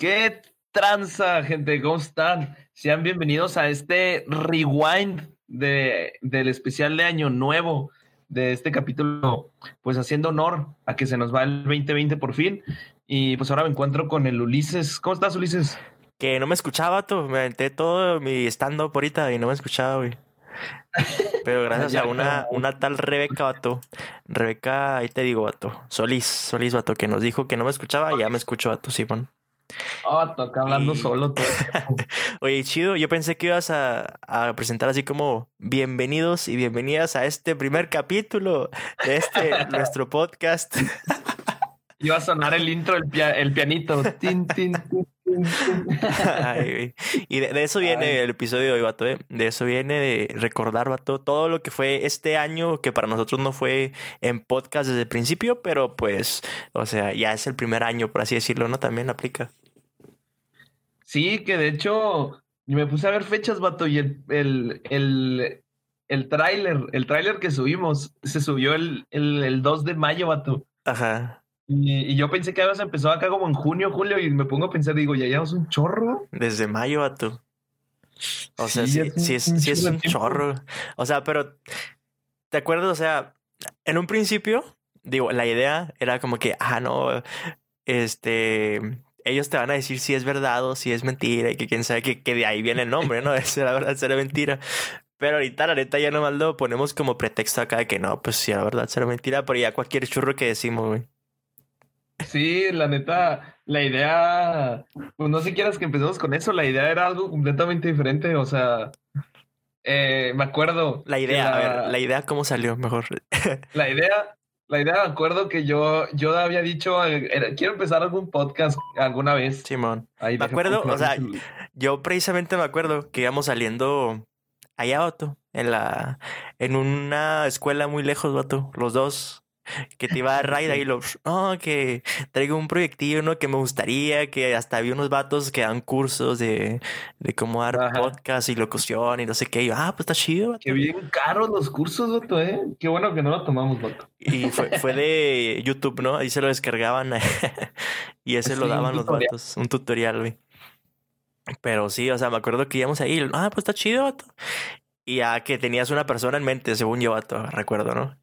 ¿Qué tranza, gente? ¿Cómo están? Sean bienvenidos a este rewind de, del especial de Año Nuevo de este capítulo, pues haciendo honor a que se nos va el 2020 por fin. Y pues ahora me encuentro con el Ulises. ¿Cómo estás, Ulises? Que no me escuchaba, tú. Me aventé todo mi stand-up ahorita y no me escuchaba, güey. Pero gracias a una, una tal Rebeca, vato. Rebeca, ahí te digo, vato. Solís, Solís, vato, que nos dijo que no me escuchaba y ya me escuchó, vato, Simón. Oh, toca hablando solo todo. Oye, chido, yo pensé que ibas a, a, presentar así como bienvenidos y bienvenidas a este primer capítulo de este nuestro podcast. Iba a sonar el intro, el, pia el pianito. tin, tin, tin. Ay, y de, de, eso viene Ay. el episodio de hoy, vato. ¿eh? De eso viene de recordar, vato, todo lo que fue este año, que para nosotros no fue en podcast desde el principio, pero pues, o sea, ya es el primer año, por así decirlo, ¿no? También aplica. Sí, que de hecho me puse a ver fechas, vato, y el, el, el, el tráiler, el tráiler que subimos, se subió el, el, el 2 de mayo, vato. Ajá. Y, y, yo pensé que habías empezado acá como en junio, julio, y me pongo a pensar, digo, ya llevamos un chorro. Desde mayo, vato. O sea, sí, sí, sí es, sí es un chorro. O sea, pero, ¿te acuerdas? O sea, en un principio, digo, la idea era como que, ah, no, este, ellos te van a decir si es verdad o si es mentira y que quién sabe que, que de ahí viene el nombre, ¿no? Será verdad, será mentira. Pero ahorita, la neta, ya nomás lo ponemos como pretexto acá de que no, pues si la verdad será mentira, pero ya cualquier churro que decimos, güey. Sí, la neta, la idea, pues no sé quieras que empecemos con eso, la idea era algo completamente diferente, o sea, eh, me acuerdo. La idea, la, a ver, la idea cómo salió mejor. La idea, la idea me acuerdo que yo, yo había dicho, eh, quiero empezar algún podcast alguna vez. Simón. Ahí me acuerdo, o sea, yo precisamente me acuerdo que íbamos saliendo allá, vato, en la, en una escuela muy lejos, vato, los dos que te iba a dar raid ahí los, oh, que traigo un proyectillo, ¿no? Que me gustaría, que hasta había unos vatos que dan cursos de, de cómo dar Ajá. podcast y locución y no sé qué. Y yo, ah, pues está chido, vato. Qué bien caros los cursos, vato, ¿eh? Qué bueno que no lo tomamos, vato. Y fue, fue de YouTube, ¿no? Ahí se lo descargaban y ese sí, lo daban los vatos, un tutorial, güey. Pero sí, o sea, me acuerdo que íbamos ahí, ah, pues está chido, vato. Y ya que tenías una persona en mente, según yo, vato, recuerdo, ¿no?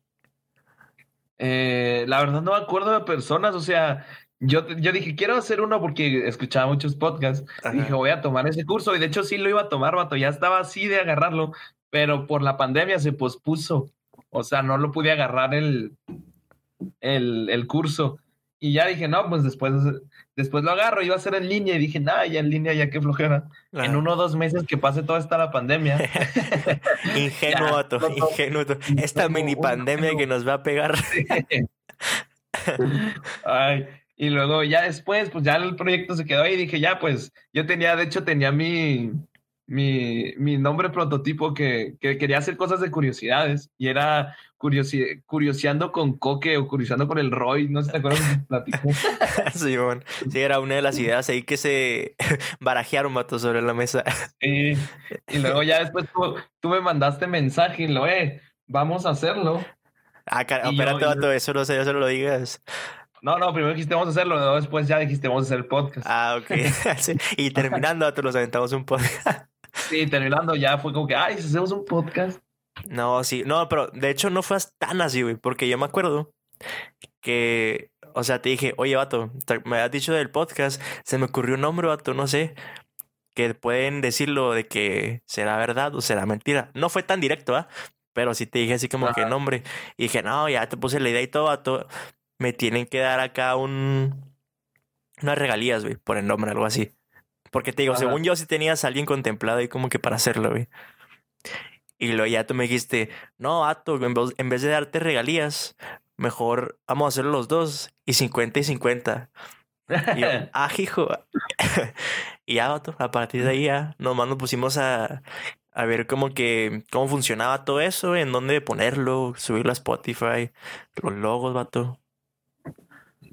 Eh, la verdad no me acuerdo de personas, o sea, yo, yo dije, quiero hacer uno porque escuchaba muchos podcasts. Ajá. Dije, voy a tomar ese curso. Y de hecho sí lo iba a tomar, vato. Ya estaba así de agarrarlo, pero por la pandemia se pospuso. O sea, no lo pude agarrar el, el, el curso. Y ya dije, no, pues después, después lo agarro, iba a ser en línea y dije, nada, ya en línea, ya que flojera. En uno o dos meses que pase toda esta la pandemia. ingenuo, ingenuo. Esta mini pandemia que nos va a pegar. Ay, y luego ya después, pues ya el proyecto se quedó ahí y dije, ya, pues yo tenía, de hecho, tenía mi, mi, mi nombre prototipo que, que, quería hacer cosas de curiosidades y era curiosi curioseando con Coque o curioseando con el Roy, no sé si te acuerdas platicó. sí, bueno. sí, era una de las ideas ahí que se barajearon matos sobre la mesa. Sí. Y luego ya después tú, tú me mandaste mensaje y lo, eh, vamos a hacerlo. Ah, cara, espérate, yo, vato, eso no sé, eso no lo digas. No, no, primero dijiste vamos a hacerlo, después ya dijiste vamos a hacer el podcast. Ah, ok. sí. Y terminando, te nos aventamos un podcast. Sí, terminando ya fue como que, ay, si hacemos un podcast. No, sí, no, pero de hecho no fue tan así, güey, porque yo me acuerdo que, o sea, te dije, oye, vato, me has dicho del podcast, se me ocurrió un nombre, vato, no sé, que pueden decirlo de que será verdad o será mentira. No fue tan directo, ¿ah? ¿eh? Pero sí te dije así como Ajá. que nombre. Y dije, no, ya te puse la idea y todo, vato. Me tienen que dar acá un... unas regalías, güey, por el nombre, algo así. Porque te digo, Ajá. según yo sí tenías a alguien contemplado ahí como que para hacerlo, güey. Y luego ya tú me dijiste, no, Ato, en vez de darte regalías, mejor vamos a hacerlo los dos y 50 y 50. Y yo, ah, hijo. y ya, Ato, a partir de ahí ya nomás nos pusimos a, a ver cómo que cómo funcionaba todo eso, en dónde ponerlo, subirlo a Spotify, los logos, vato.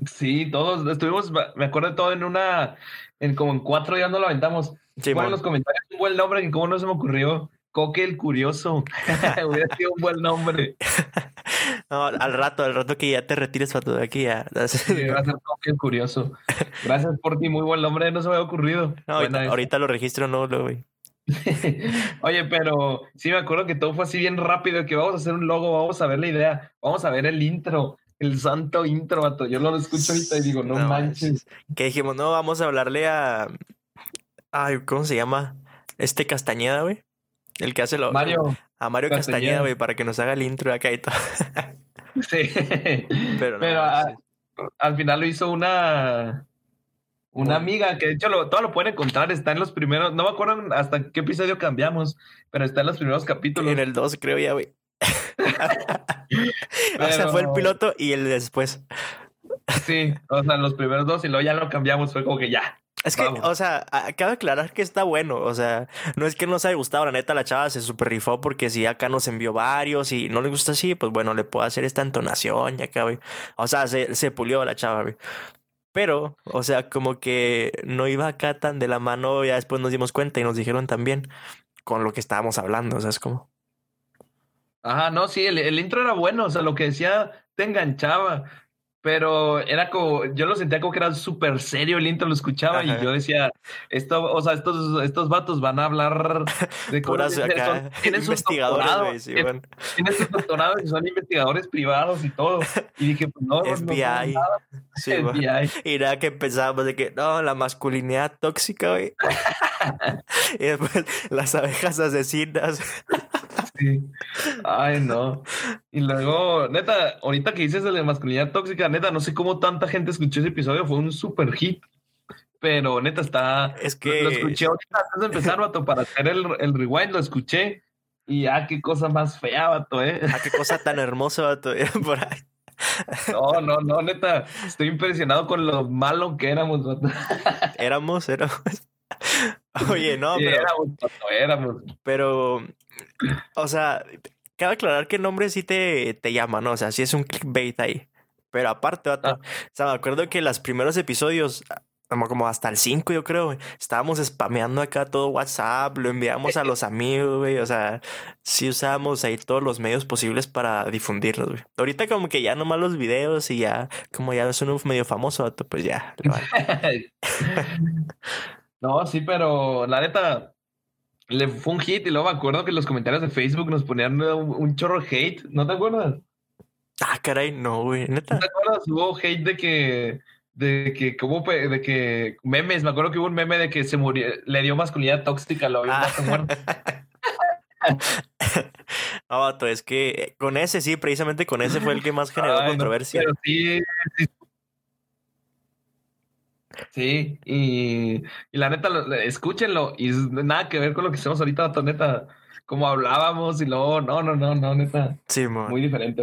Sí, todos estuvimos, me acuerdo todo en una, en como en cuatro días no lo aventamos. Sí, bueno, en los comentarios un buen nombre que cómo no se me ocurrió. Coque el Curioso. Hubiera sido un buen nombre. No, al rato, al rato que ya te retires para todo aquí ya. Sí, a ser bien curioso. Gracias por ti, muy buen nombre, no se me había ocurrido. No, ahorita, ahorita, lo registro, no, lo güey. Oye, pero sí me acuerdo que todo fue así bien rápido, que vamos a hacer un logo, vamos a ver la idea, vamos a ver el intro, el santo intro, vato. Yo lo escucho ahorita y digo, no, manches. Que dijimos, no, vamos a hablarle a... Ay, ¿cómo se llama? Este Castañeda, güey. El que hace lo... Mario. A Mario Castañeda, güey, para que nos haga el intro acá y todo. sí. Pero, no, al final lo hizo una una amiga que de hecho lo, todo lo pueden encontrar, está en los primeros, no me acuerdo hasta qué episodio cambiamos, pero está en los primeros capítulos. En el 2 creo ya, güey. O sea, fue el piloto y el después. Sí, o sea, los primeros dos y luego ya lo cambiamos, fue como que ya. Es que, o sea, acaba de aclarar que está bueno. O sea, no es que no se haya gustado. La neta, la chava se super rifó porque si acá nos envió varios y no le gusta así, pues bueno, le puedo hacer esta entonación ya acá. O sea, se, se pulió la chava, güey. Pero, o sea, como que no iba acá tan de la mano, ya después nos dimos cuenta y nos dijeron también con lo que estábamos hablando, o sea, es como... Ajá, no, sí, el, el intro era bueno, o sea, lo que decía te enganchaba. Pero era como, yo lo sentía como que era súper serio el intro, lo escuchaba y yo decía, esto, o sea, estos, estos vatos van a hablar de cosas acá, tienen investigadores, tienen, sus doctorados y son investigadores privados y todo. Y dije, pues no, FBI. No sí, FBI. Y nada que pensábamos de que, no, la masculinidad tóxica, güey. y después las abejas asesinas. Sí. Ay, no. Y luego, neta, ahorita que dices de la masculinidad tóxica, neta, no sé cómo tanta gente escuchó ese episodio, fue un super hit. Pero neta está. Es que. Lo escuché ahorita antes de empezar, vato, para hacer el, el rewind, lo escuché. Y ah, qué cosa más fea, vato, eh. Ah, qué cosa tan hermosa, vato, por ahí. No, no, no, neta. Estoy impresionado con lo malo que éramos, vato. Éramos, éramos. Oye, no, pero. Éramos, vato, éramos. Pero o sea, cabe aclarar que el nombre sí te, te llama, ¿no? O sea, sí es un clickbait ahí. Pero aparte, ah. o sea, me acuerdo que los primeros episodios, como hasta el 5, yo creo, estábamos spameando acá todo WhatsApp, lo enviamos a los amigos, güey. O sea, sí usábamos ahí todos los medios posibles para difundirlos, güey. Ahorita, como que ya nomás los videos y ya, como ya es un medio famoso, pues ya. no, sí, pero la neta, le fue un hit y luego me acuerdo que los comentarios de Facebook nos ponían un, chorro hate, ¿no te acuerdas? Ah, caray, no, güey, neta. ¿No te acuerdas? Hubo hate de que, de que, ¿cómo de que memes, me acuerdo que hubo un meme de que se murió, le dio masculinidad tóxica, lo había ah. muerto. No, es que con ese sí, precisamente con ese fue el que más generó controversia. pero sí, sí, Sí, y, la neta, escúchenlo, y nada que ver con lo que hacemos ahorita, neta, como hablábamos y luego, no, no, no, no, neta. Sí, Muy diferente.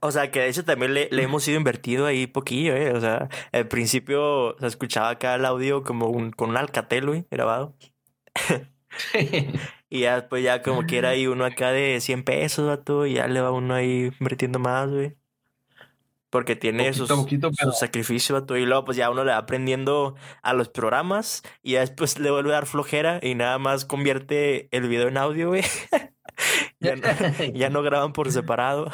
O, sea, que de hecho también le, hemos ido invertido ahí poquillo, ¿eh? O sea, al principio se escuchaba acá el audio como un, con un alcatel, güey, grabado. y ya después ya como que era ahí uno acá de 100 pesos, vato, y ya le va uno ahí invirtiendo más, güey. Porque tiene sus, sacrificios y luego pues ya uno le va aprendiendo a los programas y ya después le vuelve a dar flojera y nada más convierte el video en audio, güey. ya, no, ya no graban por separado.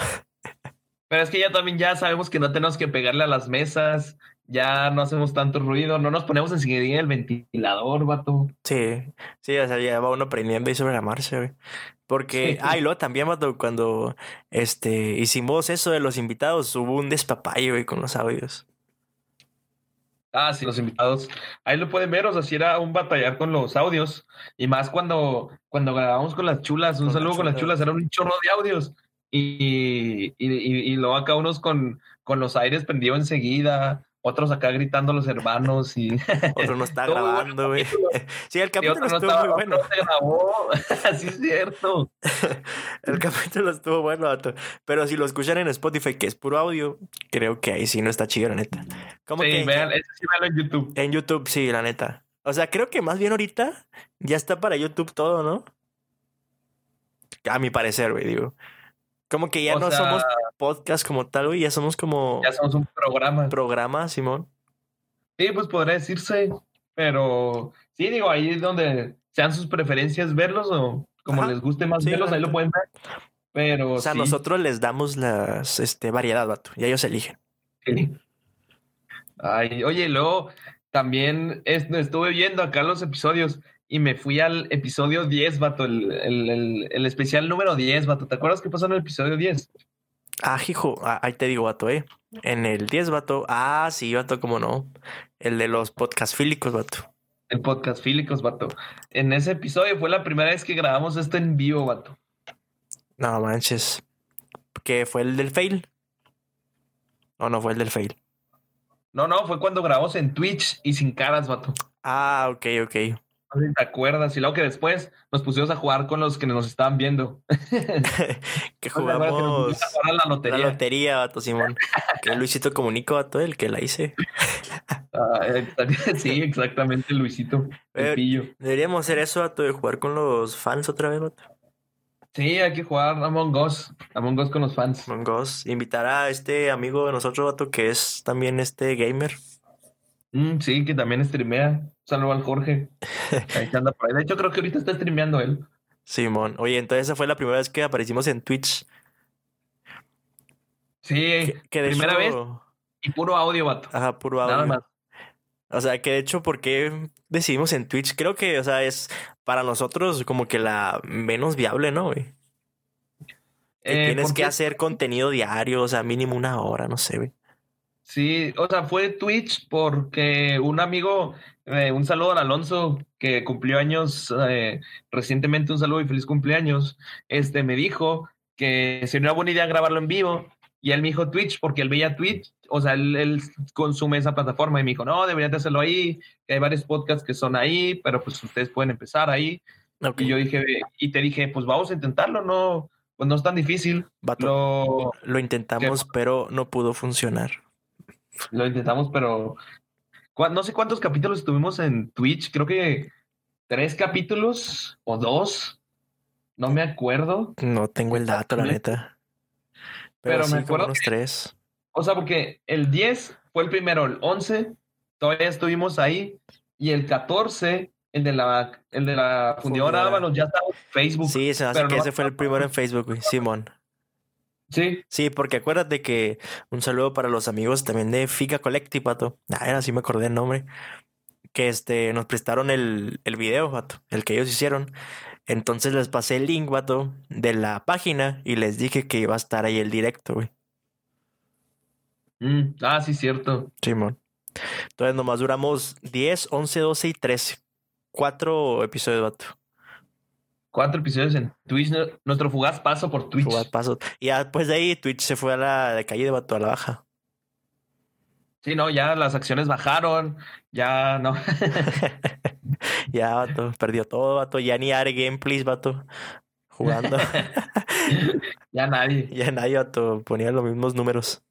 Pero es que ya también ya sabemos que no tenemos que pegarle a las mesas, ya no hacemos tanto ruido, no nos ponemos enseguida el ventilador, vato. Sí, sí, o sea, ya va uno aprendiendo y sobre la marcha, güey. Porque, ah, y luego también, cuando este, hicimos eso de los invitados, hubo un despapayo, güey, con los audios. Ah, sí, los invitados. Ahí lo pueden ver, o sea, si era un batallar con los audios. Y más cuando, cuando grabamos con las chulas, un saludo con las chulas, era un chorro de audios. Y, y, y, y luego acá unos con, con los aires prendidos enseguida, otros acá gritando los hermanos y otro no está grabando, güey. sí, el capítulo estuvo muy bueno. se grabó, así es cierto. el capítulo estuvo bueno, pero si lo escuchan en Spotify, que es puro audio, creo que ahí sí no está chido, la neta. ¿Cómo sí, vean, ese sí en YouTube. En YouTube, sí, la neta. O sea, creo que más bien ahorita ya está para YouTube todo, ¿no? A mi parecer, güey, digo. Como que ya no somos podcast como tal, güey, ya somos como... Ya somos un programa. Programa, Simón. Sí, pues podría decirse, pero sí, digo, ahí es donde sean sus preferencias verlos o como les guste más verlos, ahí lo pueden ver. Pero. O sea, nosotros les damos las este, variedad, vato, y ellos eligen. Ay, oye, luego también estuve viendo acá los episodios y me fui al episodio 10, vato, el, el, el, especial número 10, vato. ¿Te acuerdas qué pasó en el episodio 10? Ah, hijo, ah, ahí te digo, vato, eh. En el 10, vato. Ah, sí, vato, cómo no. El de los podcast fílicos, vato. El podcast fílicos, vato. En ese episodio fue la primera vez que grabamos esto en vivo, vato. No manches. ¿Qué fue el del fail? ¿O no fue el del fail? No, no, fue cuando grabamos en Twitch y sin caras, vato. Ah, ok, ok te acuerdas. Y luego que después nos pusimos a jugar con los que nos estaban viendo. que jugamos a la lotería. La lotería, vato Simón. que Luisito comunicó a todo el que la hice. Ah, sí, exactamente, Luisito. Deberíamos hacer eso, vato, de jugar con los fans otra vez, vato. Sí, hay que jugar Among Us. Among Us con los fans. Among Us. Invitar a este amigo de nosotros, vato, que es también este gamer. Mm, sí, que también streamea. Saludo al Jorge. Ahí anda por ahí. De hecho, creo que ahorita está streameando él. Simón. Oye, entonces esa fue la primera vez que aparecimos en Twitch. Sí, que, primera vez. Y puro audio, vato. Ajá, puro audio. Nada más. O sea, que de hecho, ¿por qué decidimos en Twitch? Creo que, o sea, es para nosotros como que la menos viable, ¿no, güey? Eh, tienes que hacer contenido diario, o sea, mínimo una hora, no sé, güey. Sí, o sea, fue Twitch porque un amigo, eh, un saludo al Alonso, que cumplió años eh, recientemente, un saludo y feliz cumpleaños, este me dijo que sería una buena idea grabarlo en vivo. Y él me dijo Twitch porque él veía Twitch, o sea, él, consume esa plataforma y me dijo, no, deberían de hacerlo ahí, hay varios podcasts que son ahí, pero pues ustedes pueden empezar ahí. Y yo dije, y te dije, pues vamos a intentarlo, no, pues no es tan difícil. lo, lo intentamos, pero no pudo funcionar. Lo intentamos, pero no sé cuántos capítulos estuvimos en Twitch. Creo que tres capítulos o dos. No me acuerdo. No tengo el dato, la neta. Pero, me acuerdo. Los tres. O sea, porque el 10 fue el primero, el 11 todavía estuvimos ahí. Y el 14, el de la, el de la fundidora Ábalos, ya estaba en Facebook. Sí, se hace que ese fue el primero en Facebook, Simón. Sí. Sí, porque acuérdate que un saludo para los amigos también de Fica Collective, pato. Ah, era así me acordé el nombre. Que este, nos prestaron el, el video, vato, el que ellos hicieron. Entonces les pasé el link, vato, de la página y les dije que iba a estar ahí el directo, güey. Mm, ah, sí, cierto. Simón. Entonces nomás duramos 10, 11, 12 y 13. Cuatro episodios, vato cuatro episodios en Twitch, nuestro fugaz paso por Twitch. Fugaz paso. Y después de ahí Twitch se fue a la calle de Bato a la baja. Sí, no, ya las acciones bajaron, ya no. ya, vato, perdió todo, vato. Ya ni Are Gameplays, vato, jugando. ya nadie. Ya nadie, vato, ponía los mismos números.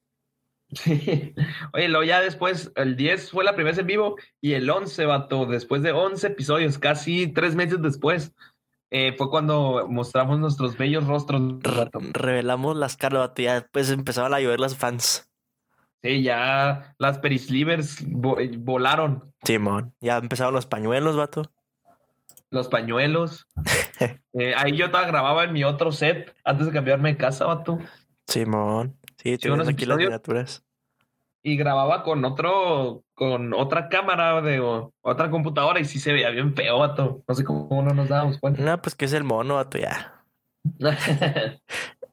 Sí. Oye, luego ya después, el 10 fue la primera vez en vivo y el 11, vato, después de 11 episodios, casi tres meses después, eh, fue cuando mostramos nuestros bellos rostros. revelamos las caras, ya después empezaban a llover las fans. Sí, ya las perislivers volaron. Simón, ya empezaron los pañuelos, vato. Los pañuelos. Eh, ahí yo estaba grababa en mi otro set antes de cambiarme de casa, vato. Simón, sí, tienes aquí las miniaturas y grababa con otro, con otra cámara de otra computadora y sí se veía bien feo, vato. No sé cómo no nos dábamos cuenta. No, pues que es el mono, vato, ya.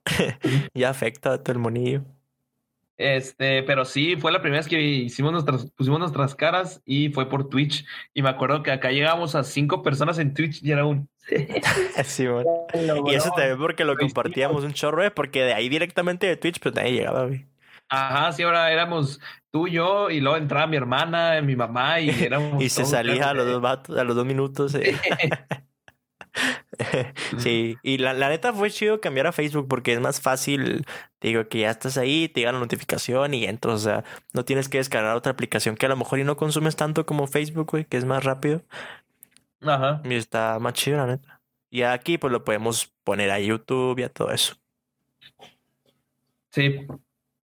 ya afecta a todo el monillo. Este, pero sí, fue la primera vez que hicimos nuestras, pusimos nuestras caras y fue por Twitch. Y me acuerdo que acá llegamos a cinco personas en Twitch y era un. sí, bueno. Y eso también porque lo compartíamos un chorro, ¿eh? porque de ahí directamente de Twitch, pues nadie llegaba, güey. Ajá, sí, ahora éramos tú, yo, y luego entraba mi hermana, mi mamá, y éramos. y se salía a los dos a los dos minutos. Eh. sí, y la, la, neta fue chido cambiar a Facebook porque es más fácil, te digo que ya estás ahí, te llega la notificación y entras, o sea, no tienes que descargar otra aplicación que a lo mejor y no consumes tanto como Facebook, güey, que es más rápido. Ajá. Y está más chido, la neta. Y aquí pues lo podemos poner a YouTube y a todo eso. Sí,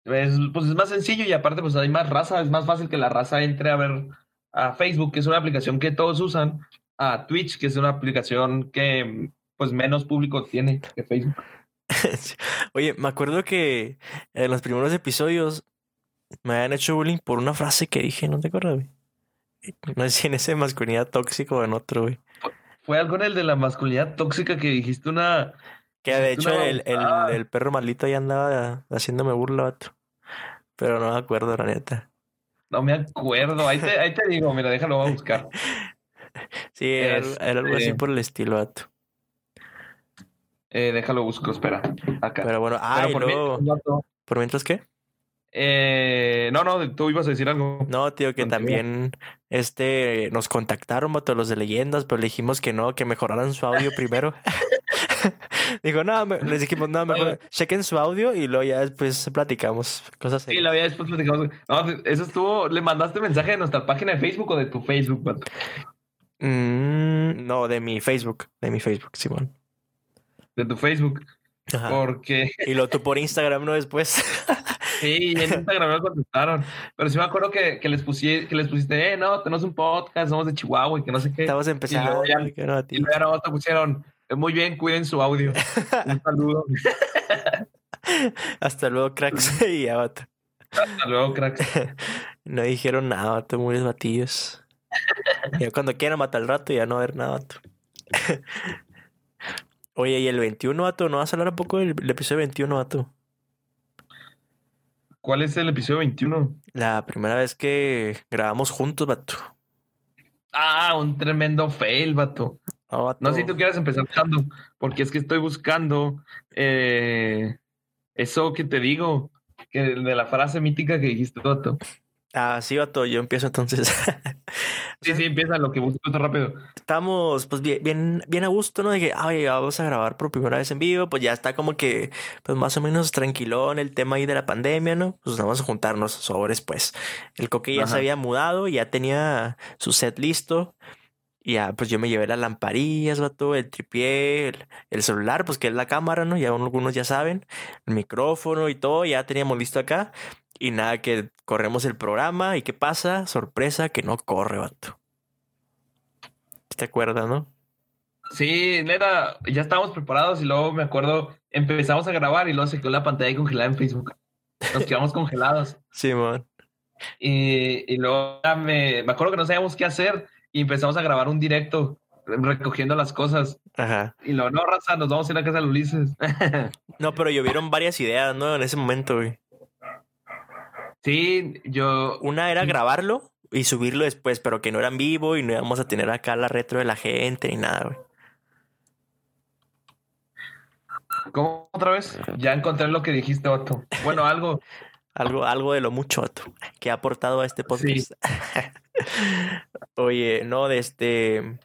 es, pues es más sencillo y aparte pues hay más raza, es más fácil que la raza entre a ver a Facebook, que es una aplicación que todos usan, a Twitch, que es una aplicación que pues menos público tiene que Facebook. Oye, me acuerdo que en los primeros episodios me habían hecho bullying por una frase que dije, ¿no te acuerdas, güey? No sé si en ese masculinidad tóxico o en otro, güey. Fue algo en el de la masculinidad tóxica que dijiste una. Que de hecho el, el, el, perro maldito ya andaba haciéndome burla, vato. Pero no me acuerdo, la neta. No me acuerdo. Ahí te, ahí te digo, mira, déjalo, a buscar. sí, era, era, algo así este por el estilo, vato. Eh, déjalo busco, espera. Acá. Pero bueno, ah, por, mientras, ¿por mientras qué? Eh, no, no, tú ibas a decir algo. No, tío, que también este nos contactaron, vato, los de leyendas, pero le dijimos que no, que mejoraran su audio primero. Dijo, no, les dijimos, no, mejor chequen su audio y luego ya después platicamos. Cosas así. Sí, la después platicamos. No, eso estuvo, ¿le mandaste mensaje de nuestra página de Facebook o de tu Facebook, vato? Mm, no, de mi Facebook, de mi Facebook, Simón de tu Facebook. Porque. Y lo tú por Instagram, ¿no? Después. sí, en Instagram me contestaron. Pero sí me acuerdo que, que les, pusiste, que les pusiste, eh, no, tenemos un podcast, somos de Chihuahua y que no sé qué. Estamos empezando. Y luego ya, y luego te pusieron, muy bien, cuiden su audio. un saludo. Hasta luego, cracks. y ya, Hasta luego, cracks. no dijeron nada, vato, muy batillos. ya cuando quieran matar el rato, ya no va a haber nada, vato. Oye, ¿y el 21, vato? ¿No vas a hablar un poco del, episodio 21, vato? ¿Cuál es el episodio 21? La primera vez que grabamos juntos, vato. Ah, un tremendo fail, vato. No sé si tú quieres empezar buscando, porque es que estoy buscando eh, eso que te digo, que de la frase mítica que dijiste, vato. Ah, sí, vato, yo empiezo entonces. sí, sí, empieza lo que busco rápido. Estamos, pues, bien, bien, a gusto, ¿no? De que, ay, vamos a grabar por primera vez en vivo, pues ya está como que, pues, más o menos tranquilón el tema ahí de la pandemia, ¿no? Pues vamos a juntarnos sobres, pues. El coque ya se había mudado, ya tenía su set listo. Y ya, pues yo me llevé las lamparillas, vato, el tripié, el, el, celular, pues que es la cámara, ¿no? Ya algunos ya saben, el micrófono y todo, ya teníamos listo acá. Y nada, que corremos el programa y ¿qué pasa? Sorpresa que no corre, vato. ¿Te acuerdas, no? Sí, neta, ya estábamos preparados y luego me acuerdo, empezamos a grabar y luego se quedó la pantalla congelada en Facebook. Nos quedamos congelados. Sí, man. Y, y luego me, me acuerdo que no sabíamos qué hacer y empezamos a grabar un directo recogiendo las cosas. Ajá. Y luego, no, raza, nos vamos a ir a casa de Ulises. no, pero llovieron varias ideas, ¿no? En ese momento, güey. Sí, yo. Una era grabarlo y subirlo después, pero que no eran vivo y no íbamos a tener acá la retro de la gente ni nada, güey. ¿Cómo otra vez? Ya encontré lo que dijiste, Otto. Bueno, algo. algo, algo de lo mucho, Otto, que ha aportado a este podcast. Oye, no, de este.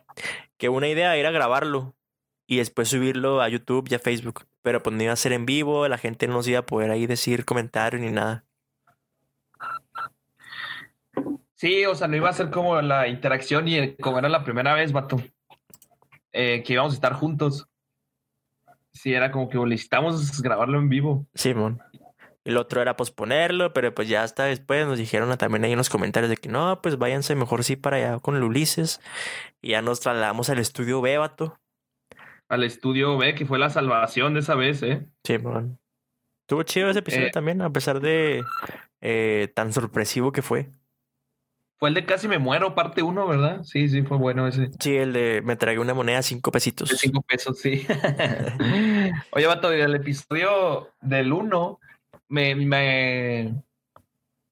Que una idea era grabarlo y después subirlo a YouTube y a Facebook. Pero pues no iba a ser en vivo, la gente no nos iba a poder ahí decir comentarios ni nada. Sí, o sea, no iba a ser como la interacción y como era la primera vez, vato, eh, que íbamos a estar juntos. Sí, era como que necesitamos grabarlo en vivo. Simón. El otro era posponerlo, pero pues ya hasta después nos dijeron también ahí en los comentarios de que no, pues váyanse mejor sí para allá con el Ulises. Y ya nos trasladamos al estudio B, vato. Al estudio B, que fue la salvación de esa vez, ¿eh? Simón. Estuvo chido ese episodio eh. también, a pesar de eh, tan sorpresivo que fue. Fue el de Casi Me Muero, parte uno, ¿verdad? Sí, sí, fue bueno ese. Sí, el de me tragué una moneda cinco pesitos. De cinco pesos, sí. Oye, Vato, el episodio del uno, me, me...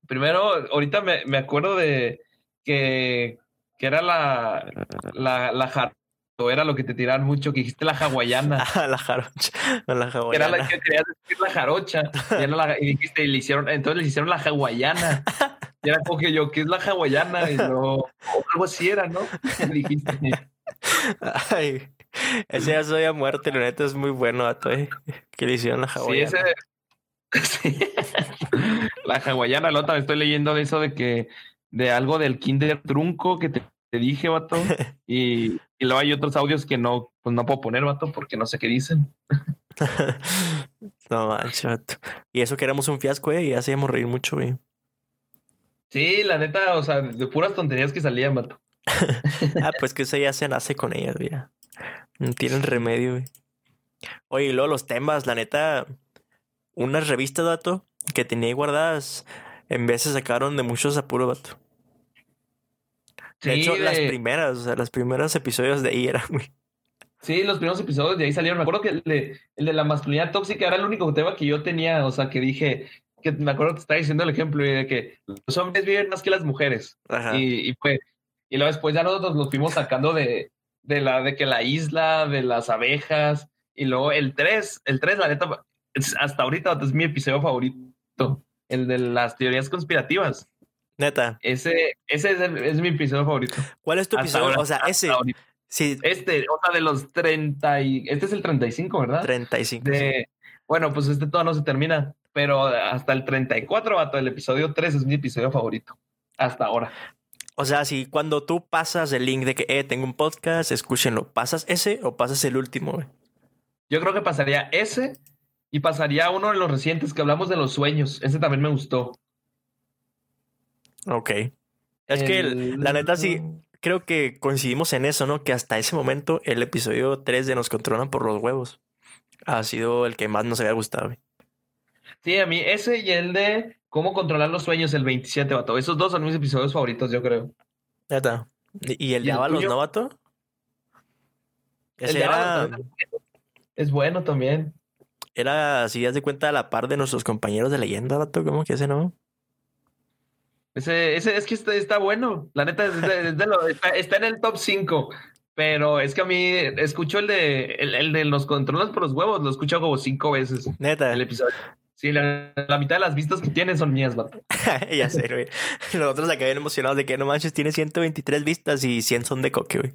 Primero, ahorita me, me acuerdo de que, que era la, la, la era lo que te tiraban mucho, que dijiste la hawaiana. Ah, la jarocha. La hawaiana. Era la que querías decir la jarocha. Y, dijiste, y le hicieron, entonces le hicieron la hawaiana. Y era como que yo, ¿qué es la hawaiana? Y no, algo así era, ¿no? Dijiste. Ay, ese ya soy a muerte, la neta es muy bueno, a eh, que le hicieron la hawaiana. Sí, ese... Sí. la hawaiana, la otra estoy leyendo de eso de que, de algo del kinder trunco que te, dije, vato. Y, y, luego hay otros audios que no, pues no puedo poner, vato, porque no sé qué dicen. no manches, vato. Y eso que éramos un fiasco, eh, y hacíamos reír mucho, güey. Sí, la neta, o sea, de puras tonterías que salían, vato. ah, pues que eso ya se nace con ellas, mira. No tienen remedio, güey. Oye, y luego los temas, la neta, unas revistas, dato, que tenía ahí guardadas, en vez se sacaron de muchos apuros, vato. De Sí, hecho, las primeras, o sea, los primeros episodios de ahí eran muy... Sí, los primeros episodios de ahí salieron. Me acuerdo que el de, el de la masculinidad tóxica era el único tema que yo tenía, o sea, que dije, que me acuerdo que estaba diciendo el ejemplo de que los hombres viven más que las mujeres. Ajá. Y, y fue, y luego después ya nosotros los fuimos sacando de, de la, de que la isla, de las abejas, y luego el 3, el 3, la neta, es- hasta ahorita es mi episodio favorito, el de las teorías conspirativas. Neta, Ese, ese es, el- es mi episodio favorito. ¿cuál es tu Hasta episodio? ahora, o sea, ese, sí, Este, o sea, de los 30 y... Este es el 35, ¿verdad? 35. sí. De, bueno, pues este todo no se termina, pero hasta el 34, vato, el episodio 3 es mi episodio favorito. Hasta ahora. O sea, si cuando tú pasas el link de que, eh, tengo un podcast, escúchenlo, ¿pasas ese o pasas el último, güey? Yo creo que pasaría ese y pasaría uno de los recientes que hablamos de los sueños. Ese también me gustó. Ok. Es que el- la neta sí, creo que coincidimos en eso, ¿no? Que hasta ese momento el episodio 3 de Nos controlan por los huevos ha sido el que más nos había gustado. Sí, a mí ese y el de cómo controlar los sueños, el 27, vato. Esos dos son mis episodios favoritos, yo creo. Neta. ¿Y y el ¿Y de el Ábalos, tuyo? no, vato? El Ese de era, Es bueno también. Era, si das de cuenta, a la par de nuestros compañeros de leyenda, vato, ¿cómo que ese no? Ese, ese es que está, está bueno. La neta, es de- es de lo- está, está en el top 5. Pero es que a mí escucho el de, el, el de los controles por los huevos, lo escucho como cinco veces Neta. el episodio. Sí, la, la mitad de las vistas que tiene son mías, vato. ya sé, güey. Nosotros acá bien emocionados de que no manches, tiene 123 vistas y 100 son de coque, güey.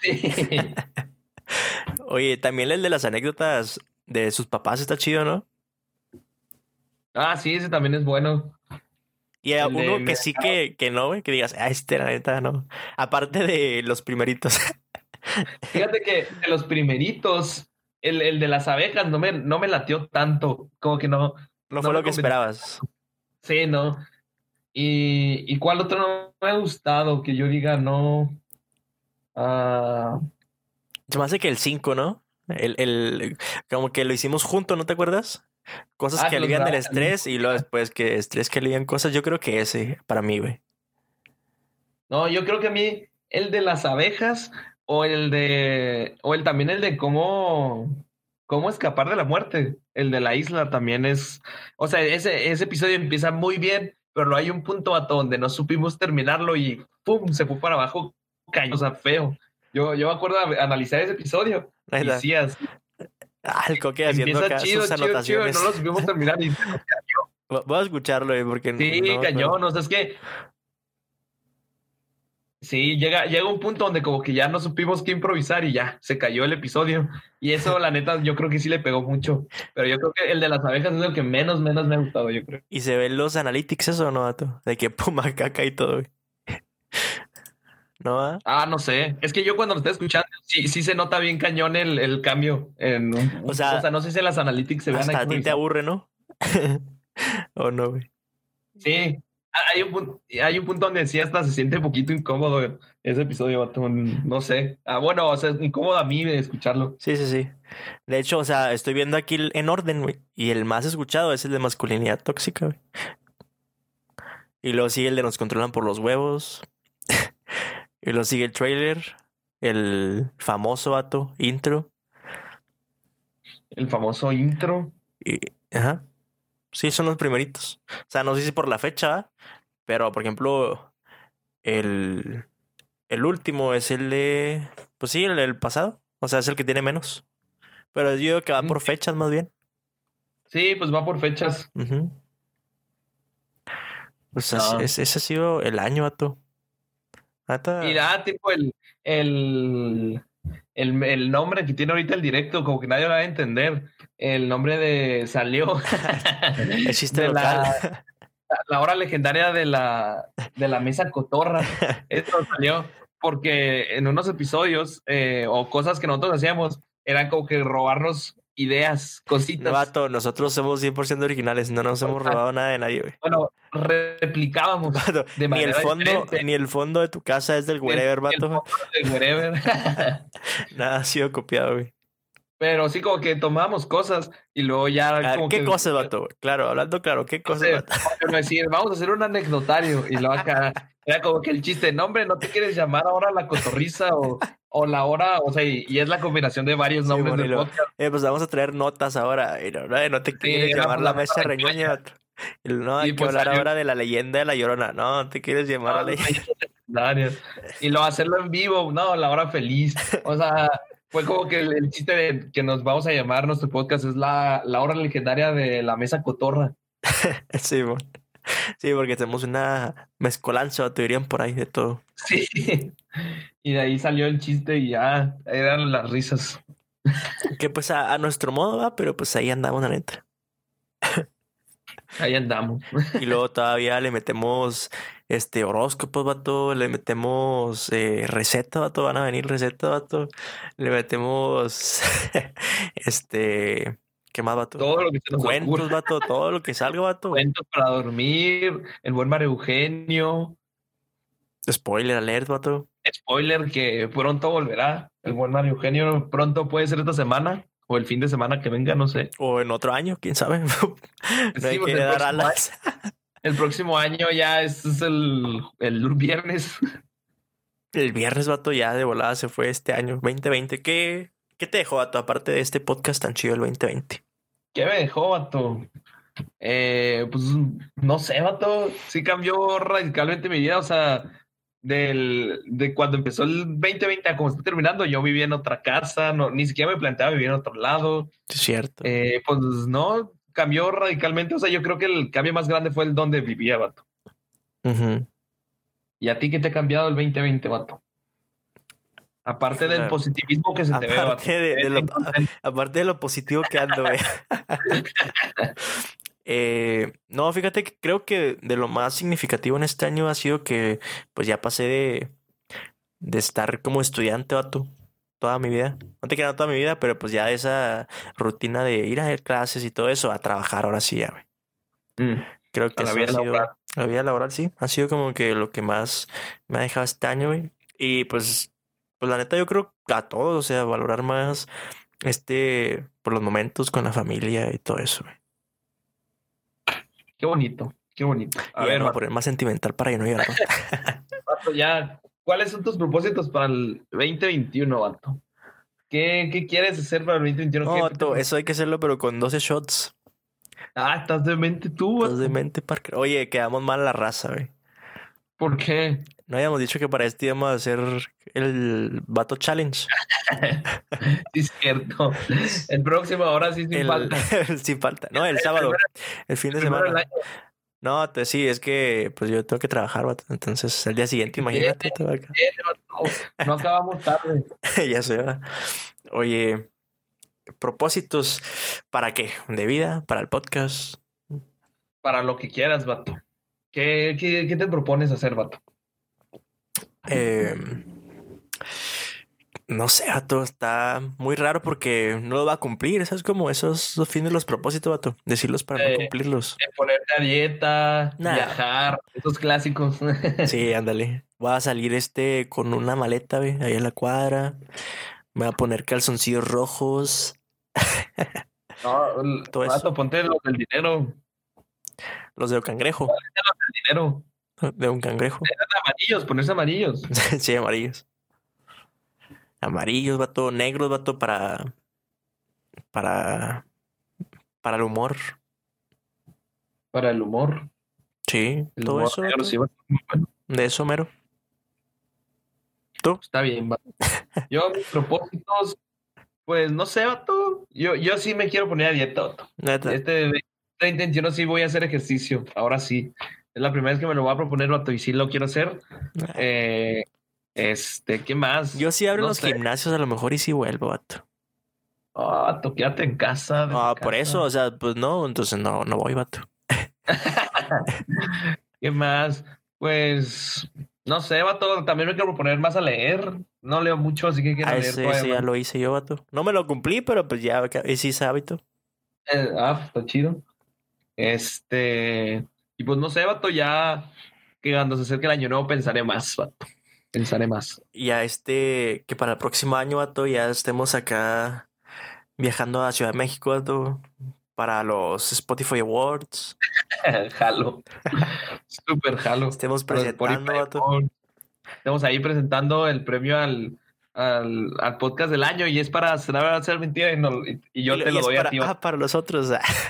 Sí. Oye, también el de las anécdotas de sus papás está chido, ¿no? Ah, sí, ese también es bueno. Y de uno que sí que, que no, güey, que digas, ah, este la neta no. Aparte de los primeritos. Fíjate que de los primeritos, el, el de las abejas no me, no me latió tanto. Como que no. No No fue lo que esperabas. Sí, no. Y, ¿y cuál otro no me ha gustado? Que yo diga, no. Ah, Se me hace que el 5, ¿no? El, el, como que lo hicimos juntos, ¿no te acuerdas? Cosas Ah, que alivian del estrés y luego después que estrés que alivian cosas. Yo creo que ese, para mí, güey. no, yo creo que a mí el de las abejas o el de. O el también el de cómo. Cómo escapar de la muerte. El de la isla también es. O sea, ese, ese episodio empieza muy bien, pero hay un punto a donde no supimos terminarlo y ¡pum! se fue para abajo. Cayó, o sea, feo. Yo, yo me acuerdo de analizar ese episodio. Y Neta. sí, así, Ah, el coque haciendo empieza acá chido, sus chido, chido, anotaciones. no lo supimos terminar. Y, Voy a escucharlo, güey, porque sí, no- no- cañón, o sea, es que. Sí, llega, llega un punto donde como que ya no supimos qué improvisar y ya, se cayó el episodio. Y eso, la neta, yo creo que sí le pegó mucho. Pero yo creo que el de las abejas es el que menos, menos me ha gustado, yo creo. Y se ven los analytics, eso o no, vato. De que puma caca y todo, güey. ¿No? va? Ah, no sé. Es que yo cuando lo estoy escuchando, sí, sí se nota bien cañón el, el cambio. En, un- O sea, no sé si en las analytics se vean Hasta a ti te aburre, ¿no? ¿O no, güey? Sí, hay un, punto, hay un punto donde sí hasta se siente un poquito incómodo ese episodio, No sé. Ah, bueno, o sea, es incómodo a mí de escucharlo. Sí, sí, sí. De hecho, o sea, estoy viendo aquí en orden, güey. Y el más escuchado es el de masculinidad tóxica, güey. Y luego sigue el de nos controlan por los huevos. Y luego sigue el trailer. El famoso vato, intro. El famoso intro. Y, ajá. Sí, son los primeritos. O sea, no sé si por la fecha, pero por ejemplo, el, el último es el de. Pues sí, el pasado. O sea, es el que tiene menos. Pero yo digo que va por fechas más bien. Sí, pues va por fechas. Pues No. es- ese ha sido el año, vato. Neta, Y da tipo el, el, el, el nombre que tiene ahorita el directo, como que nadie lo va a entender. El nombre de salió. el chiste de local. la, la hora legendaria de la, de la mesa cotorra. Esto salió porque en unos episodios eh, o cosas que nosotros hacíamos eran como que robarnos ideas, No, cositas. vato, nosotros somos 100% originales, no nos hemos robado nada de nadie, güey. Bueno, replicábamos. Vato, De ni el fondo, diferente. ni el fondo de tu casa es del wherever, vato. wherever. Nada ha sido copiado, güey. Pero sí, como que tomamos cosas y luego ya. como ¿Qué cosas, vato? Claro, hablando claro, ¿qué cosas? decir, vamos a hacer un anecdotario. Y luego acá era como que el chiste, no, hombre, no te quieres llamar ahora la cotorriza o, o la hora, o sea, y, es la combinación de varios nombres del podcast. Eh, pues vamos a traer notas ahora. Y no, no te quieres llamar la mesa reñoña. No, hay que pues, hablar ahora de la leyenda de la llorona. No, te quieres llamar a la leyenda. Y luego hacerlo en vivo, no, la hora feliz. O sea, fue como que el, chiste de que nos vamos a llamar nuestro podcast es la, la hora legendaria de la mesa cotorra. sí, sí, porque tenemos una mezcolanza, te dirían por ahí de todo. Sí. Y de ahí salió el chiste y ya eran las risas. Que pues a, nuestro modo va, pero pues ahí andamos, la neta. Ahí andamos. Y luego todavía le metemos este horóscopos, vato, le metemos eh, receta, vato, van a venir receta, vato, le metemos este, ¿qué más, vato? Todo lo que se nos Cuentos, vato, todo lo que salga, vato. Cuentos para dormir, el buen Mario Eugenio. Spoiler alert, vato. Spoiler que pronto volverá. El buen Mario Eugenio pronto puede ser esta semana o el fin de semana que venga, no sé. O en otro año, quién sabe. no hay pues, que dar alas. El próximo año ya es, el, el viernes. El viernes, vato, ya de volada se fue este año, 2020. ¿Qué, qué te dejó, vato, aparte de este podcast tan chido el 2020? ¿Qué me dejó, vato? Eh, pues no sé, vato. Sí cambió radicalmente mi vida. O sea, del, de cuando empezó el 2020 a como está terminando, yo vivía en otra casa, no, ni siquiera me planteaba vivir en otro lado. Es cierto. Eh, pues no, cambió radicalmente. O sea, yo creo que el cambio más grande fue el donde vivía, vato. ¿Y a ti qué te ha cambiado el 2020, vato? Aparte del positivismo que se te ve, aparte de lo positivo que ando, eh, no, fíjate que creo que de lo más significativo en este año ha sido que pues ya pasé de, de estar como estudiante, vato toda mi vida. No te queda toda mi vida, pero pues ya esa rutina de ir a hacer clases y todo eso, a trabajar ahora sí ya, güey. Mm. Creo que la vida, laboral. la vida laboral sí, ha sido como que lo que más me ha dejado este año, güey. Y pues, pues la neta yo creo a todos, o sea, valorar más este, por los momentos con la familia y todo eso. Qué bonito, qué bonito. A ver, a poner más sentimental para que no llorar. ya ¿Cuáles son tus propósitos para el 2021, Vato? ¿Qué, ¿Qué, quieres hacer para el 2021? No, eso hay que hacerlo, pero con 12 shots. Ah, estás de mente tú, Estás de mente, Parker. Oye, quedamos mal la raza, güey. ¿Por qué? No habíamos dicho que para este íbamos a hacer el Vato Challenge. sí, es cierto. El próximo, ahora sí sin falta. sin falta. No, el sábado. El fin de semana. No, te, sí, es que pues yo tengo que trabajar, entonces el día siguiente, imagínate. no, acabamos tarde. ya sé. Oye, propósitos, ¿para qué? ¿De vida? ¿Para el podcast? Para lo que quieras, vato. ¿Qué, qué, qué te propones hacer, vato? Eh, no sé, vato, está muy raro porque no lo va a cumplir. Eso es como esos fines los propósitos, vato. Decirlos para no cumplirlos. ponerte a dieta, viajar, esos clásicos. sí, ándale. Voy a salir este con una maleta, ve, ahí en la cuadra. Me voy a poner calzoncillos rojos. no, Todo vato, ponte los del dinero. Los de cangrejo. Los del dinero. De un cangrejo. amarillos, ponerse amarillos. sí, amarillos. Amarillos, vato, negros, vato, para. Para. Para el humor. Para el humor. Sí, todo eso. De eso, mero. ¿Tú? Está bien, vato. Yo, mis propósitos, pues no sé, vato. Yo, yo sí me quiero poner a dieta, vato. Este, esta intención sí voy a hacer ejercicio. Ahora sí. Es la primera vez que me lo voy a proponer, vato, y sí lo quiero hacer. Eh, este, ¿qué más? Yo sí abro los gimnasios a lo mejor y sí vuelvo, vato. Ah, oh, tú quédate en casa. Ah, por eso, o sea, pues no, entonces no, no voy, vato. ¿Qué más? Pues, no sé, vato, también me quiero poner más a leer. No leo mucho, así que quiero ah, leer. Ese, sí, ya lo hice yo, vato. No me lo cumplí, pero pues ya hice ese hábito. Eh, ah, está chido. Este, y pues no sé, vato, ya que cuando se acerque el año nuevo pensaré más, vato pensaré más. Y a este, que para el próximo año, vato, ya estemos acá viajando a Ciudad de México, vato, para los Spotify Awards. jalo. Súper jalo. Estemos presentando, vato. Estamos ahí presentando el premio al, al, al, podcast del año y es para hacer mentira y, no, y, yo te lo doy a ti. Ah, para los otros.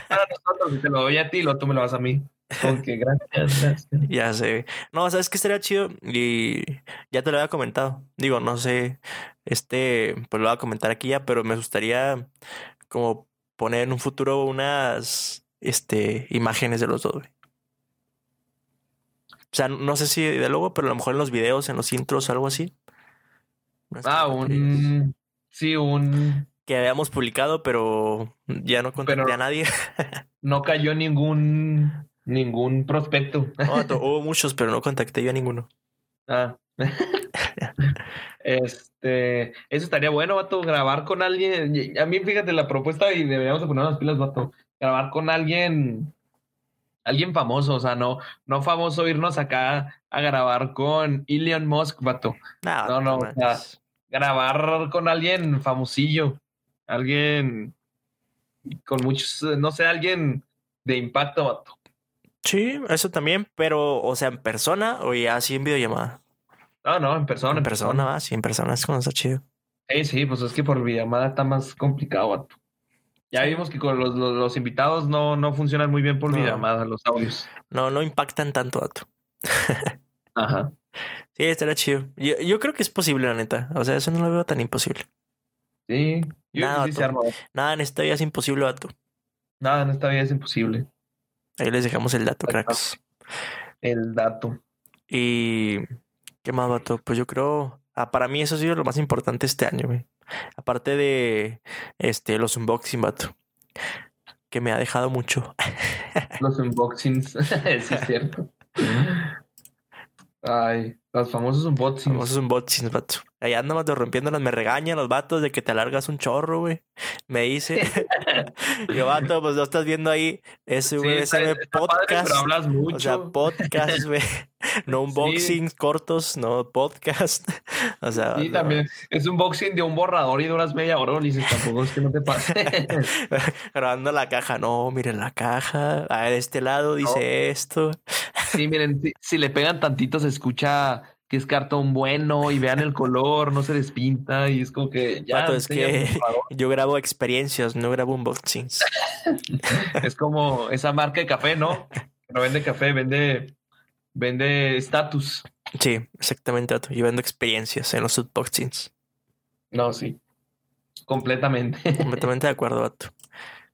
para nosotros, y te lo doy a ti y luego tú me lo vas a mí. Ok, gracias, gracias. Ya sé. No, sabes que estaría chido y ya te lo había comentado. Digo, no sé, este, pues lo voy a comentar aquí ya, pero me gustaría como poner en un futuro unas, este, imágenes de los dos. O sea, no sé si de luego, pero a lo mejor en los videos, en los intros, algo así. Ah, un. Sí, un. Que habíamos publicado, pero ya no contacté a nadie. no cayó ningún. Ningún prospecto. hubo muchos, pero no contacté yo a ninguno. Ah. este. Eso estaría bueno, vato, grabar con alguien. A mí, fíjate la propuesta y deberíamos poner las pilas, vato. Grabar con alguien alguien famoso, o sea, no, no famoso irnos acá a grabar con Elon Musk, vato. No, no, o sea, grabar con alguien famosillo, alguien con muchos, no sé, alguien de impacto, vato. Sí, eso también, pero, o sea, en persona o ya así en videollamada. No, no, en persona. En, persona, sí, en persona es como está chido. Sí, sí, pues es que por videollamada está más complicado, vato. Ya vimos que con los, los, invitados no, no funcionan muy bien por mi llamada, los audios. No, no impactan tanto, dato. Ajá. Sí, estaría chido. Yo, yo, creo que es posible, la neta. O sea, eso no lo veo tan imposible. Sí, yo nada, sí se arma. Nada en esta vida es imposible, dato. Nada en esta vida es imposible. Ahí les dejamos el dato, cracks. El dato. Y. ¿Qué más, vato? Pues yo creo. Ah, para mí eso ha sido lo más importante este año, güey. Aparte de este, los unboxing, vato. Que me ha dejado mucho. Los unboxings, sí es cierto. Ay, los famosos unboxings. Famosos unboxings, vato. Ahí andamos rompiéndolas, me regañan los vatos de que te alargas un chorro, güey. Me dice. Yo, vato, pues no estás viendo ahí ese podcast. pero hablas mucho. O sea, podcast, güey. No unboxings cortos, no podcast. O sea. Sí, también. Es un unboxing de un borrador y duras media hora. Y dices, tampoco es que no te pase. Grabando la caja. No, miren la caja. A este lado dice esto. Sí, miren, si le pegan tantito se escucha que es cartón bueno y vean el color, no se despinta y es como que ya. es que yo grabo experiencias, no grabo unboxings. es como esa marca de café, ¿no? No vende café, vende vende estatus. Sí, exactamente, Yo vendo experiencias en los unboxings. No, sí. Completamente. Completamente de acuerdo, Vato.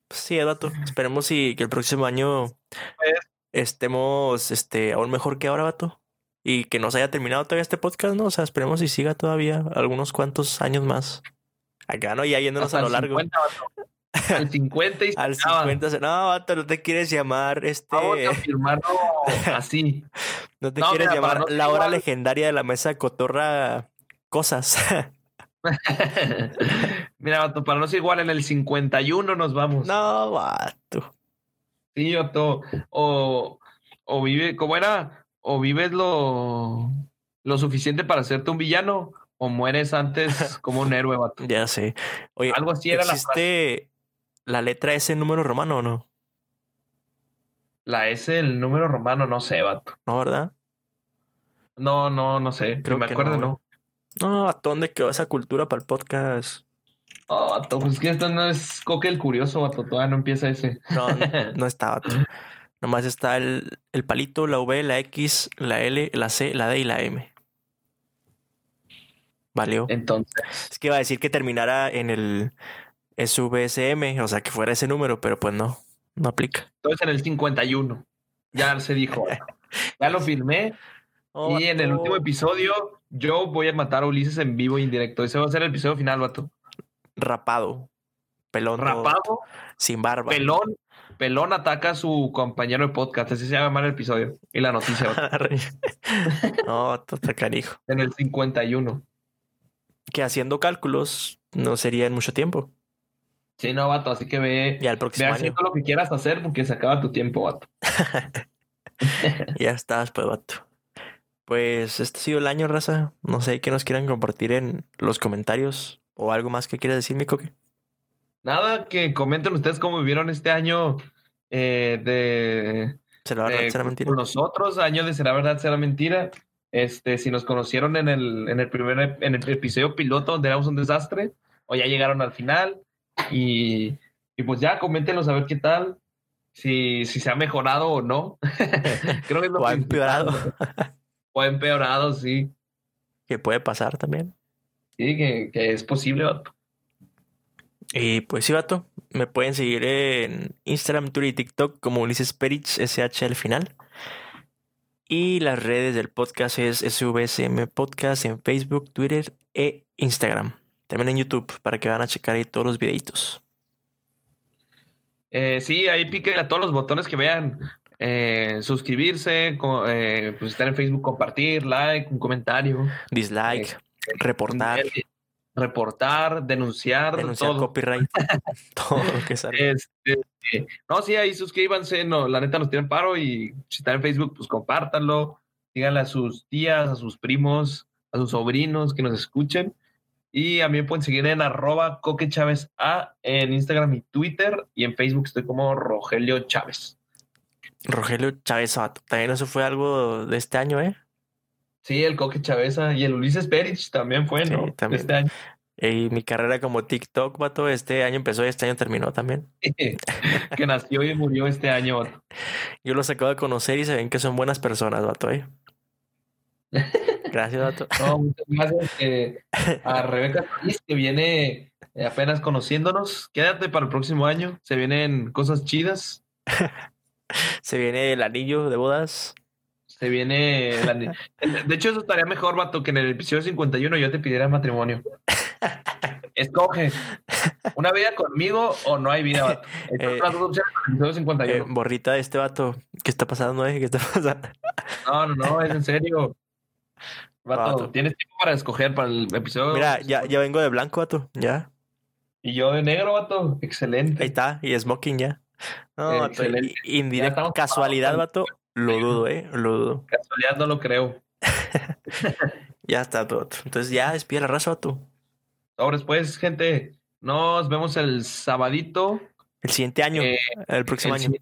Pues sí, Vato. Esperemos y que el próximo año pues estemos este, aún mejor que ahora, Vato y que nos haya terminado todavía este podcast, ¿no? O sea, esperemos y siga todavía algunos cuantos años más. Acá, ¿no? Ya yéndonos a lo largo. 50, al 50 y Al 50. No, vato, no te quieres llamar este. Vamos a firmarlo así. no te quieres llamar la hora legendaria de la mesa de cotorra cosas. Mira, vato, para no ser igual, en el 51 nos vamos. No, vato. Sí, vato. O, o vive, ¿cómo era? O vives lo, lo suficiente para hacerte un villano o mueres antes como un héroe, vato. Ya sé. Oye, algo así era ¿existe la, letra S en número romano o no? La S, el número romano, no sé, vato. ¿No, verdad? No, no, no sé. Creo me acuerdo, no. No, ¿a dónde quedó esa cultura para el podcast? Oh, vato, pues que esto no es Coque el Curioso, vato. Todavía no empieza ese. No, no, no está, vato. Nomás está el, el palito, la V, la X, la L, la C, la D y la M. ¿Valió? Entonces. Es que iba a decir que terminara en el SVSM, o sea, que fuera ese número, pero pues no, no aplica. Entonces en el 51. Ya se dijo. ya lo firmé. Oh, y en el último episodio, yo voy a matar a Ulises en vivo e indirecto. Ese va a ser el episodio final, vato. Rapado. Pelón. Rapado. Sin barba. Pelón Pelón ataca a su compañero de podcast. Así se llama el episodio. Y la noticia. no, total canijo. En el 51. Que haciendo cálculos no sería en mucho tiempo. Sí, no, vato. Así que ve. Ya el próximo ve haciendo lo que quieras hacer porque se acaba tu tiempo, vato. ya estás, pues, vato. Pues este ha sido el año, raza. No sé qué nos quieran compartir en los comentarios o algo más que quieras decir, mi coque. Nada, que comenten ustedes cómo vivieron este año eh, de, ¿Será verdad, será mentira? con nosotros, año de será verdad, será mentira. Este, si nos conocieron en el, en el primer en el episodio piloto donde éramos un desastre, o ya llegaron al final. Y, y pues ya, coméntenos a ver qué tal. Si, si se ha mejorado o no. Creo que es lo O ha empeorado. O ha empeorado, sí. que puede pasar también. Sí, que, que es posible, vato. Y pues sí, vato, me pueden seguir en Instagram, Twitter y TikTok como Ulises Perich, SH al final. Y las redes del podcast es SVSM Podcast en Facebook, Twitter e Instagram. También en YouTube para que van a checar ahí todos los videitos. Eh, sí, ahí piquen a todos los botones que vean. Eh, suscribirse, eh, pues estar en Facebook, compartir, like, un comentario, Dislike, reportar, eh, reportar, denunciar, denunciar todo. copyright, todo lo que sale. Este, eh, no, sí, ahí suscríbanse, no, la neta nos tienen paro y si están en Facebook, pues compártanlo, díganle a sus tías, a sus primos, a sus sobrinos que nos escuchen. Y a mí me pueden seguir en arroba Coque Chávez A en Instagram y Twitter y en Facebook estoy como Rogelio Chávez. Rogelio Chávez. También eso fue algo de este año, ¿eh? Sí, el Coque Chaveza y el Ulises Perich también fue, Sí, ¿no? también. Este año. Y mi carrera como TikTok, vato, este año empezó y este año terminó también. que nació y murió este año. vato. Yo los acabo de conocer y se ven que son buenas personas, vato, ¿eh? Gracias, vato. No, muchas gracias eh, a Rebeca que viene eh, apenas conociéndonos. Quédate para el próximo año. Se vienen cosas chidas. Se viene el anillo de bodas. Se viene. ani- De hecho, eso estaría mejor, vato, que en el episodio 51 yo te pidiera matrimonio. Escoge. ¿Una vida conmigo o no hay vida, vato? Eh, las dos opciones en el episodio Eh, 51. borrita de este vato. ¿Qué está pasando, eh? ¿Qué está pasando? No, no, no, es en serio. Vato, Vato. tienes tiempo para escoger para el episodio. Mira, ya, ya vengo de blanco, vato. Ya. Y yo de negro, vato. Excelente. Ahí está. Y smoking ya. No, Eh, vato, excelente. i- indirecta estamos casualidad, vato. Lo dudo, eh. Lo dudo. Casualidad no lo creo. Ya está, vato. Entonces ya despide la raza, vato. Ahora después, gente, nos vemos el sabadito. El siguiente año. Eh, el próximo el, año.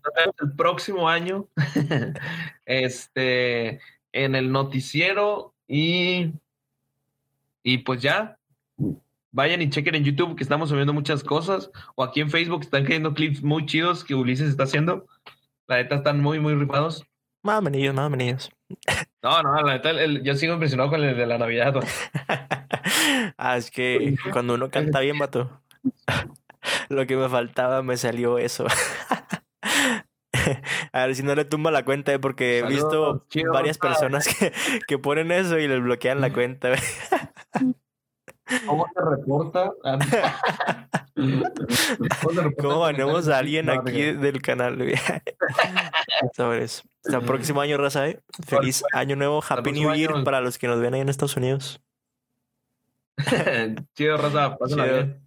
el próximo año. este, en el noticiero y, y pues ya. Vayan y chequen en YouTube que estamos subiendo muchas cosas. O aquí en Facebook están cayendo clips muy chidos que Ulises está haciendo. La neta están muy, muy rifados. Más venidos, más venidos. No, no, la neta, el- yo sigo impresionado con el de la Navidad. ah, es que cuando uno canta bien, vato. Lo que me faltaba me salió eso. A ver si no le tumba la cuenta, eh, porque he Saludos, visto chido, varias personas que, que ponen eso y les bloquean la cuenta. Güey. ¿Cómo se reporta? ¿Cómo, se reporta ¿Cómo ganamos a alguien aquí del canal? güey? Sobres. Hasta el próximo año, Raza. ¿eh? Feliz año nuevo. Happy New Year para los que nos ven ahí en Estados Unidos. Chido, Raza, pásenla bien.